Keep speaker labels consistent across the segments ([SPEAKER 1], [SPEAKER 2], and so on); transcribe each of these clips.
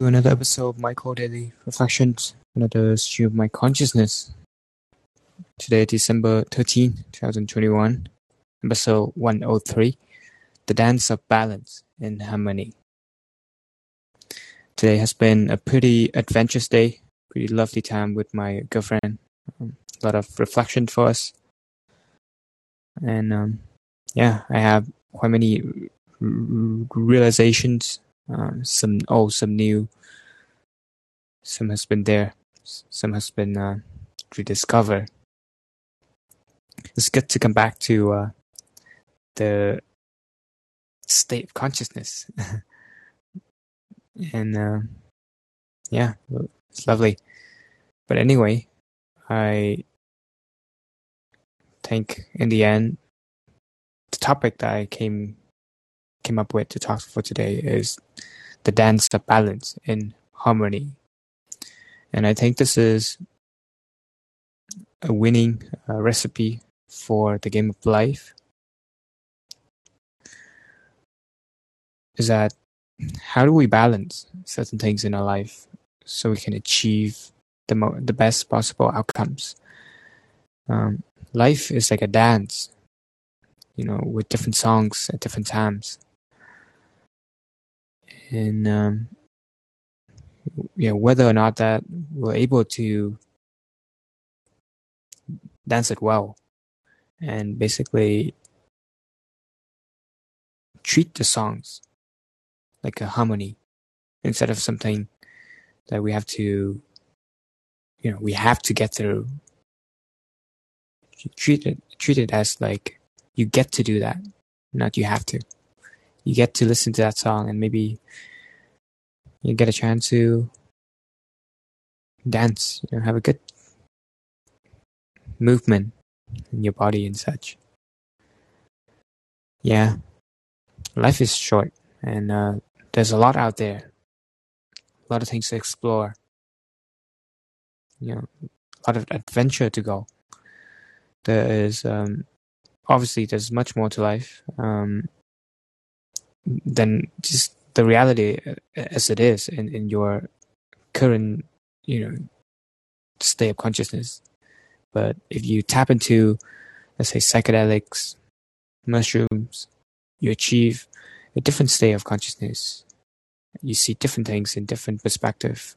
[SPEAKER 1] to another episode of Michael Daily Reflections, another stream of my consciousness. Today, December 13, 2021, episode 103 The Dance of Balance and Harmony. Today has been a pretty adventurous day, pretty lovely time with my girlfriend. Um, a lot of reflection for us. And um, yeah, I have quite many realizations uh, some old, some new. Some has been there. Some has been uh, rediscovered. It's good to come back to uh, the state of consciousness, and uh, yeah, it's lovely. But anyway, I think in the end, the topic that I came came up with to talk for today is the dance of balance in harmony. And I think this is a winning uh, recipe for the game of life. Is that how do we balance certain things in our life so we can achieve the mo- the best possible outcomes? Um, life is like a dance, you know, with different songs at different times and um, you know whether or not that we're able to dance it well and basically treat the songs like a harmony instead of something that we have to you know we have to get through. Treat it treat it as like you get to do that not you have to you get to listen to that song and maybe you get a chance to dance, you know, have a good movement in your body and such. Yeah, life is short and uh, there's a lot out there, a lot of things to explore, you know, a lot of adventure to go. There is um, obviously there's much more to life. Um, than just the reality uh, as it is in, in your current, you know, state of consciousness. But if you tap into, let's say, psychedelics, mushrooms, you achieve a different state of consciousness. You see different things in different perspective.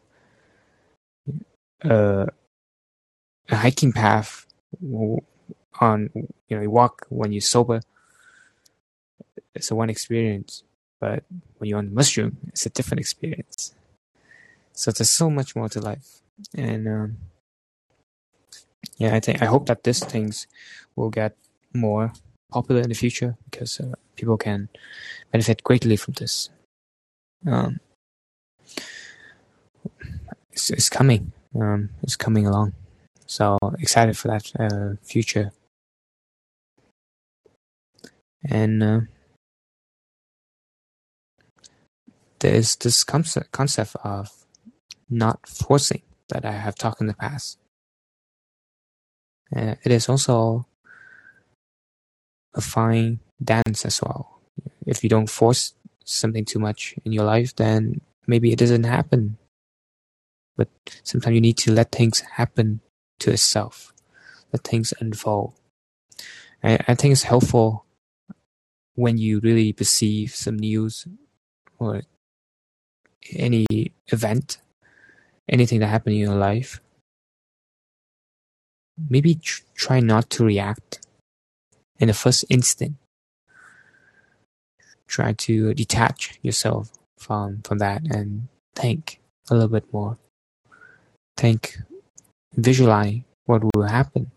[SPEAKER 1] Uh, a hiking path on, you know, you walk when you're sober it's a one experience, but when you're on the mushroom, it's a different experience. So there's so much more to life, and um, yeah, I think I hope that these things will get more popular in the future because uh, people can benefit greatly from this. Um, it's, it's coming. Um, it's coming along. So excited for that uh, future. And uh, there is this concept, concept of not forcing that I have talked in the past. Uh, it is also a fine dance as well. If you don't force something too much in your life, then maybe it doesn't happen. But sometimes you need to let things happen to itself, let things unfold. I, I think it's helpful when you really perceive some news or any event, anything that happened in your life, maybe tr- try not to react in the first instant. Try to detach yourself from from that and think a little bit more. Think, visualize what will happen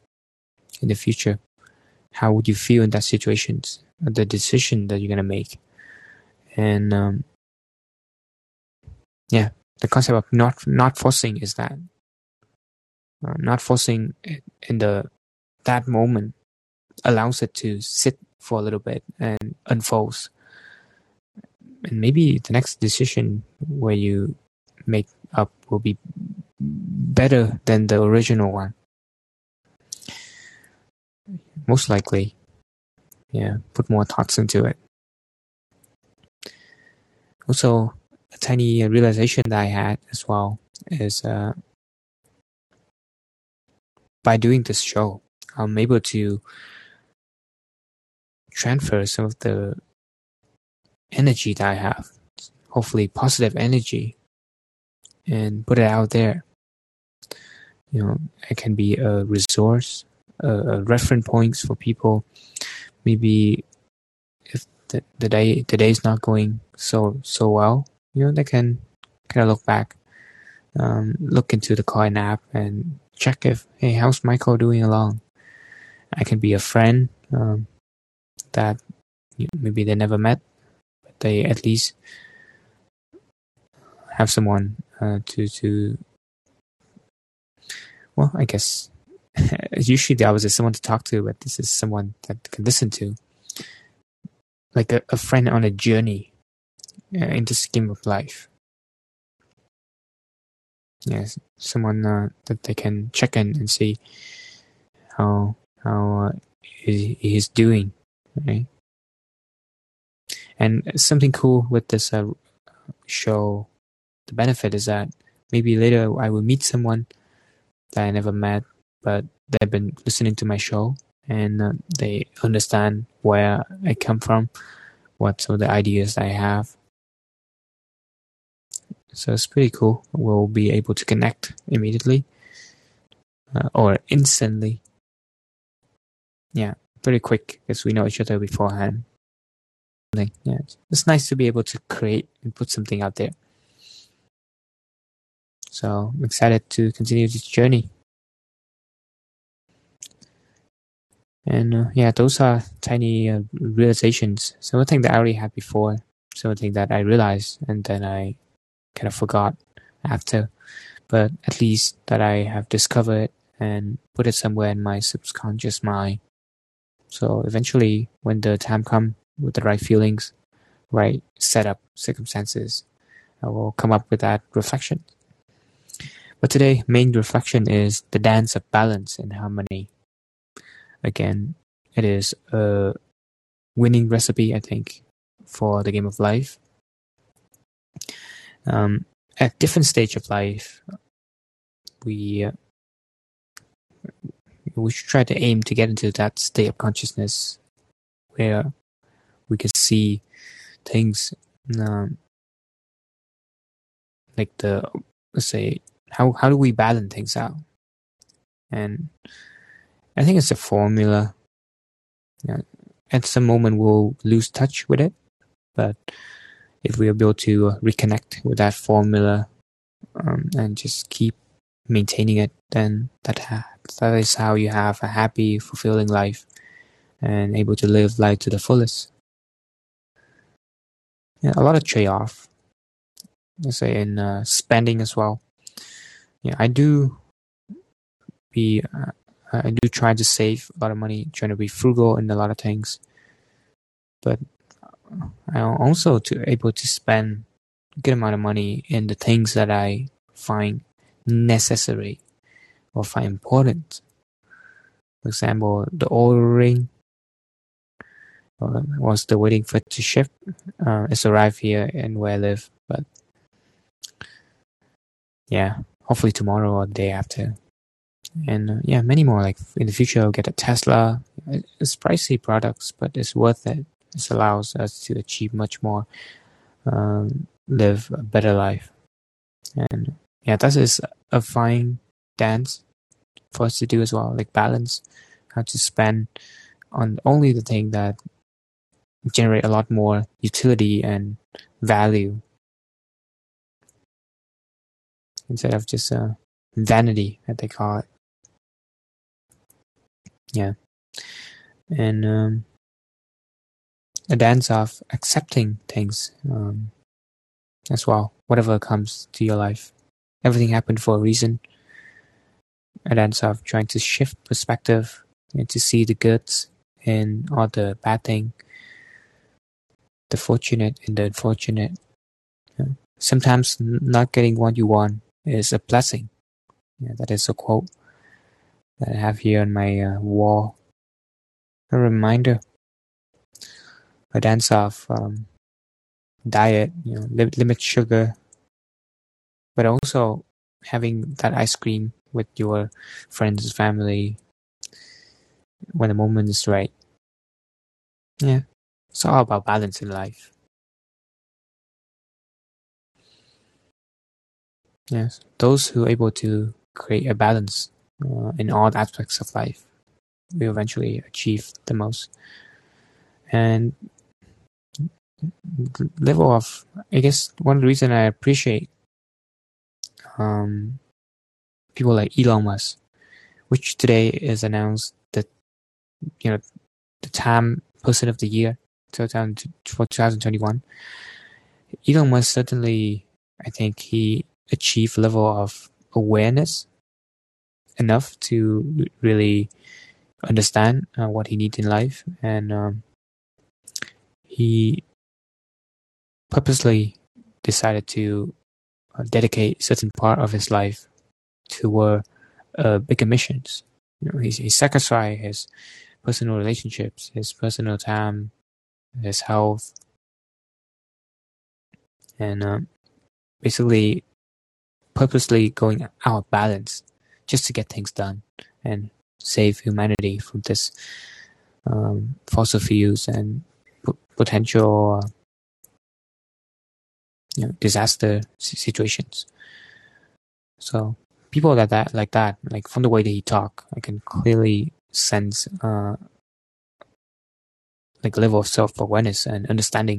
[SPEAKER 1] in the future. How would you feel in that situation? The decision that you're gonna make, and um, yeah, the concept of not not forcing is that uh, not forcing in the that moment allows it to sit for a little bit and unfolds. And maybe the next decision where you make up will be better than the original one. Most likely. Yeah, put more thoughts into it. Also, tiny realization that I had as well is uh, by doing this show, I'm able to transfer some of the energy that I have, hopefully positive energy, and put it out there. You know, it can be a resource, a, a reference points for people. Maybe if the, the day the day is not going so so well, you know, they can kind of look back, um, look into the Callin app and check if hey, how's Michael doing along? I can be a friend um, that maybe they never met, but they at least have someone uh, to to. Well, I guess usually the opposite, someone to talk to, but this is someone that can listen to, like a, a friend on a journey in the scheme of life. Yes, someone uh, that they can check in and see how how uh, he, he's doing, right? And something cool with this uh, show, the benefit is that maybe later I will meet someone that I never met, but they've been listening to my show and uh, they understand where I come from, what some of the ideas I have. So it's pretty cool. We'll be able to connect immediately uh, or instantly. Yeah, pretty quick because we know each other beforehand. Yeah, it's nice to be able to create and put something out there. So I'm excited to continue this journey. And uh, yeah, those are tiny uh, realizations. Something that I already had before, something that I realized and then I kind of forgot after. But at least that I have discovered and put it somewhere in my subconscious mind. So eventually, when the time comes with the right feelings, right setup, circumstances, I will come up with that reflection. But today, main reflection is the dance of balance and harmony. Again, it is a winning recipe, I think, for the game of life. Um, at different stage of life, we uh, we should try to aim to get into that state of consciousness where we can see things um, like the let's say how how do we balance things out and I think it's a formula. At some moment, we'll lose touch with it, but if we're able to reconnect with that formula um, and just keep maintaining it, then that that is how you have a happy, fulfilling life and able to live life to the fullest. Yeah, a lot of trade off. Let's say in uh, spending as well. Yeah, I do be uh, I do try to save a lot of money, trying to be frugal in a lot of things. But I also to able to spend a good amount of money in the things that I find necessary or find important. For example, the Oura ring uh, was still waiting for it to ship. Uh, it's arrived here and where I live, but yeah, hopefully tomorrow or the day after and uh, yeah, many more. Like in the future, I'll get a Tesla. It's pricey products, but it's worth it. This allows us to achieve much more, um, live a better life, and yeah, that is a fine dance for us to do as well. Like balance how to spend on only the thing that generate a lot more utility and value instead of just uh, vanity, that they call it. Yeah. And um, a dance of accepting things um, as well, whatever comes to your life. Everything happened for a reason. A dance of trying to shift perspective and to see the goods in all the bad thing, the fortunate and the unfortunate. Yeah. Sometimes not getting what you want is a blessing. Yeah, that is a quote that I have here on my uh, wall. A reminder, a dance of um, diet, you know, limit, limit sugar, but also having that ice cream with your friends, family, when the moment is right. Yeah, it's all about balance in life. Yes, those who are able to create a balance uh, in all aspects of life will eventually achieve the most. And level of, I guess, one reason I appreciate um, people like Elon Musk, which today is announced that you know the Time Person of the Year for 2021. Elon Musk certainly, I think he achieved level of awareness enough to really understand uh, what he needs in life, and um, he purposely decided to uh, dedicate certain part of his life toward uh, bigger missions. You know, he, he sacrificed his personal relationships, his personal time, his health, and um, basically purposely going out of balance just to get things done and save humanity from this um, fossil fuels and p- potential uh, you know, disaster situations. So people like that, like that, like from the way that he talk, I can clearly sense uh, like level of self awareness and understanding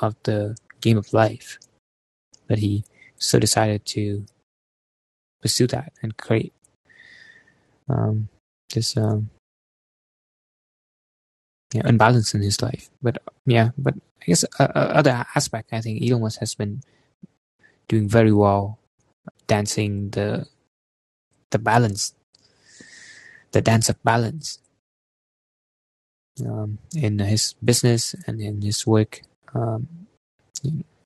[SPEAKER 1] of the game of life that he so decided to pursue that and create um, this um, yeah, unbalance in his life. But yeah, but I guess uh, other aspect, I think Elon Musk has been doing very well, dancing the the balance, the dance of balance, um, in his business and in his work. Um,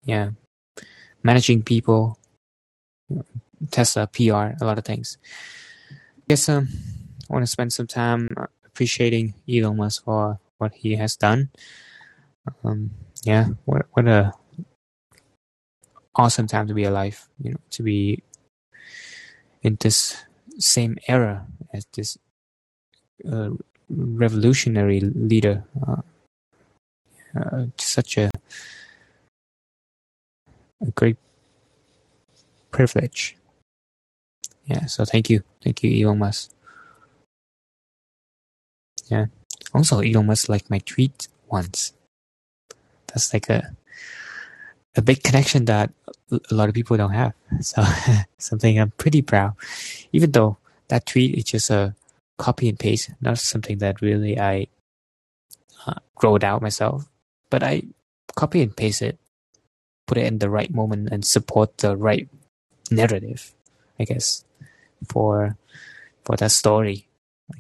[SPEAKER 1] yeah, managing people, Tesla, PR, a lot of things. I guess um, I want to spend some time appreciating Elon Musk for what he has done. Um, yeah, what what a awesome time to be alive. You know, to be in this same era as this uh, revolutionary leader. Uh, uh, such a a great privilege. Yeah, so thank you, thank you, Elon Musk. Yeah. Also, Elon Musk liked my tweet once. That's like a a big connection that a lot of people don't have. So something I'm pretty proud. Even though that tweet is just a copy and paste, not something that really I uh, wrote out myself, but I copy and paste it, put it in the right moment, and support the right narrative, I guess, for for that story,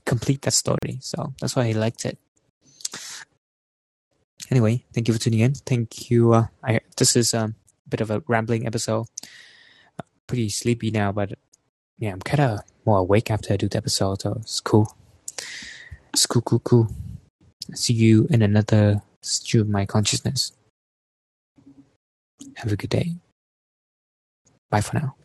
[SPEAKER 1] complete that story. So that's why I liked it. Anyway, thank you for tuning in. Thank you. Uh, I this is um, a bit of a rambling episode. Uh, pretty sleepy now, but yeah, I'm kind of more awake after I do the episode, so it's cool. It's cool, cool, cool. See you in another stew of my consciousness. Have a good day. Bye for now.